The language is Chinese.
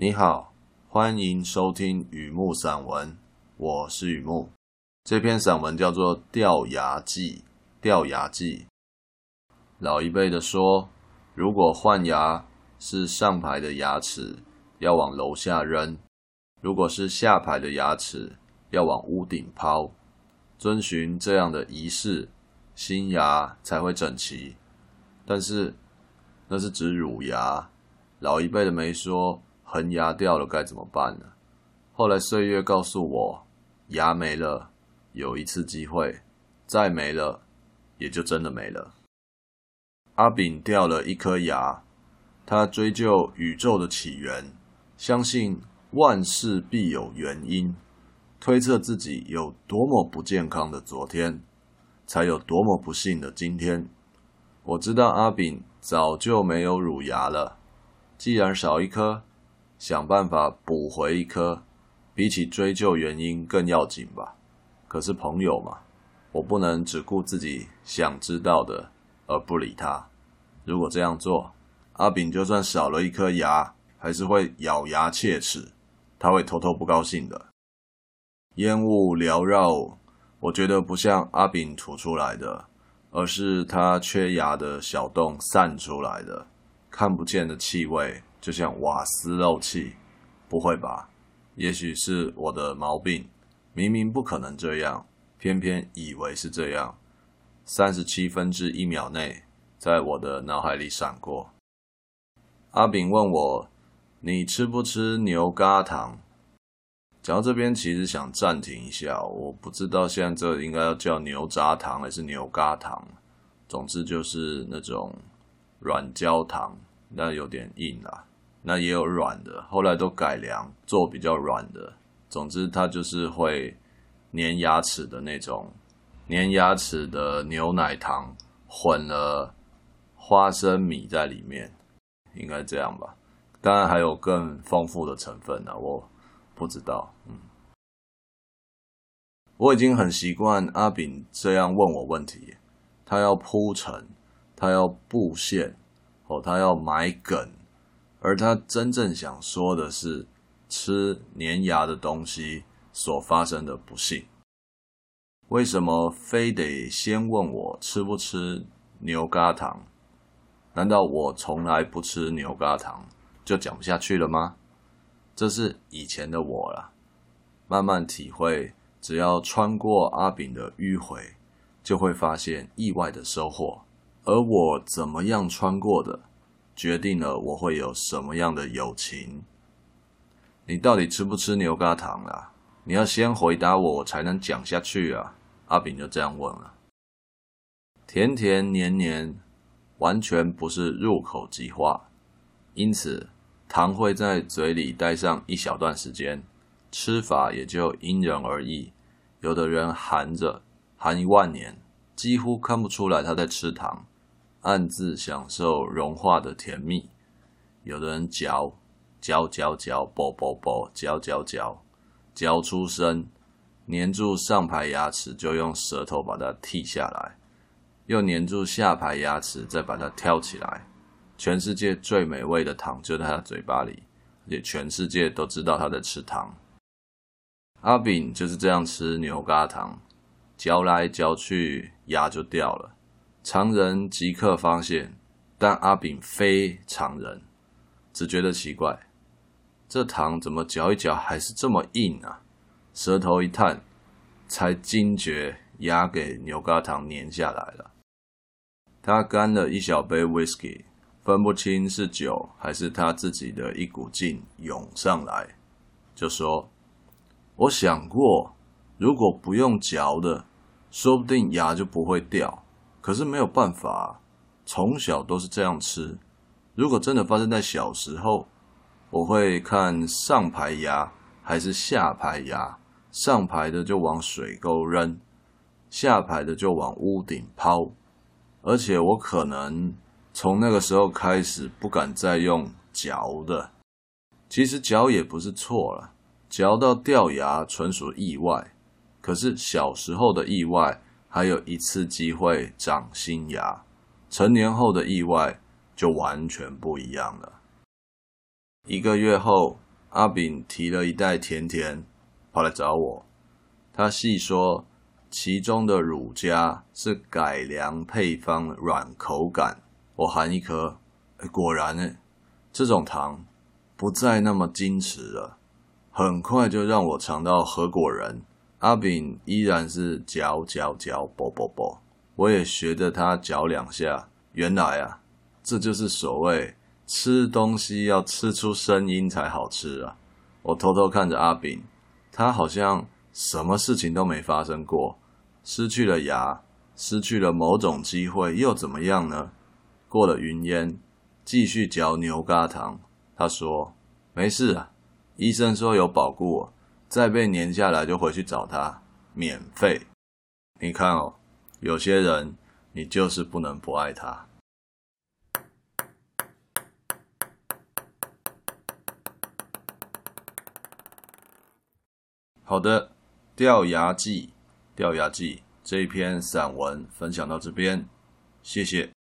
你好，欢迎收听雨木散文，我是雨木。这篇散文叫做《掉牙记》。掉牙记，老一辈的说，如果换牙是上排的牙齿，要往楼下扔；如果是下排的牙齿，要往屋顶抛。遵循这样的仪式，新牙才会整齐。但是那是指乳牙，老一辈的没说恒牙掉了该怎么办呢？后来岁月告诉我，牙没了，有一次机会，再没了。也就真的没了。阿炳掉了一颗牙，他追究宇宙的起源，相信万事必有原因，推测自己有多么不健康的昨天，才有多么不幸的今天。我知道阿炳早就没有乳牙了，既然少一颗，想办法补回一颗，比起追究原因更要紧吧。可是朋友嘛。我不能只顾自己想知道的，而不理他。如果这样做，阿炳就算少了一颗牙，还是会咬牙切齿，他会偷偷不高兴的。烟雾缭绕，我觉得不像阿炳吐出来的，而是他缺牙的小洞散出来的，看不见的气味，就像瓦斯漏气。不会吧？也许是我的毛病，明明不可能这样。偏偏以为是这样，三十七分之一秒内，在我的脑海里闪过。阿炳问我：“你吃不吃牛轧糖？”讲到这边，其实想暂停一下，我不知道现在这应该要叫牛轧糖还是牛轧糖。总之就是那种软焦糖，那有点硬啊。那也有软的，后来都改良做比较软的。总之，它就是会。粘牙齿的那种，粘牙齿的牛奶糖混了花生米在里面，应该这样吧？当然还有更丰富的成分呢，我不知道。嗯，我已经很习惯阿炳这样问我问题，他要铺陈，他要布线，哦，他要埋梗，而他真正想说的是吃粘牙的东西。所发生的不幸，为什么非得先问我吃不吃牛轧糖？难道我从来不吃牛轧糖就讲不下去了吗？这是以前的我了，慢慢体会，只要穿过阿炳的迂回，就会发现意外的收获。而我怎么样穿过的，决定了我会有什么样的友情。你到底吃不吃牛轧糖啊？你要先回答我，我才能讲下去啊！阿炳就这样问了。甜甜黏黏，完全不是入口即化，因此糖会在嘴里待上一小段时间，吃法也就因人而异。有的人含着含一万年，几乎看不出来他在吃糖，暗自享受融化的甜蜜；有的人嚼嚼嚼嚼，啵啵啵，嚼嚼嚼。嚼出声，粘住上排牙齿，就用舌头把它剔下来，又粘住下排牙齿，再把它挑起来。全世界最美味的糖就在他嘴巴里，而且全世界都知道他在吃糖。阿炳就是这样吃牛轧糖，嚼来嚼去，牙就掉了。常人即刻发现，但阿炳非常人，只觉得奇怪。这糖怎么嚼一嚼还是这么硬啊？舌头一探，才惊觉牙给牛轧糖粘下来了。他干了一小杯 whisky，分不清是酒还是他自己的一股劲涌上来，就说：“我想过，如果不用嚼的，说不定牙就不会掉。可是没有办法，从小都是这样吃。如果真的发生在小时候。”我会看上排牙还是下排牙，上排的就往水沟扔，下排的就往屋顶抛。而且我可能从那个时候开始不敢再用嚼的。其实嚼也不是错了，嚼到掉牙纯属意外。可是小时候的意外还有一次机会长新牙，成年后的意外就完全不一样了。一个月后，阿炳提了一袋甜甜，跑来找我。他细说，其中的乳加是改良配方，软口感。我含一颗，果然呢，这种糖不再那么矜持了，很快就让我尝到合果仁。阿炳依然是嚼嚼嚼，啵啵啵，我也学着他嚼两下。原来啊，这就是所谓吃东西要吃出声音才好吃啊！我偷偷看着阿炳，他好像什么事情都没发生过，失去了牙，失去了某种机会，又怎么样呢？过了云烟，继续嚼牛轧糖。他说：“没事啊，医生说有保固。”再被粘下来就回去找他，免费。你看哦，有些人你就是不能不爱他。好的，掉牙记，掉牙记这一篇散文分享到这边，谢谢。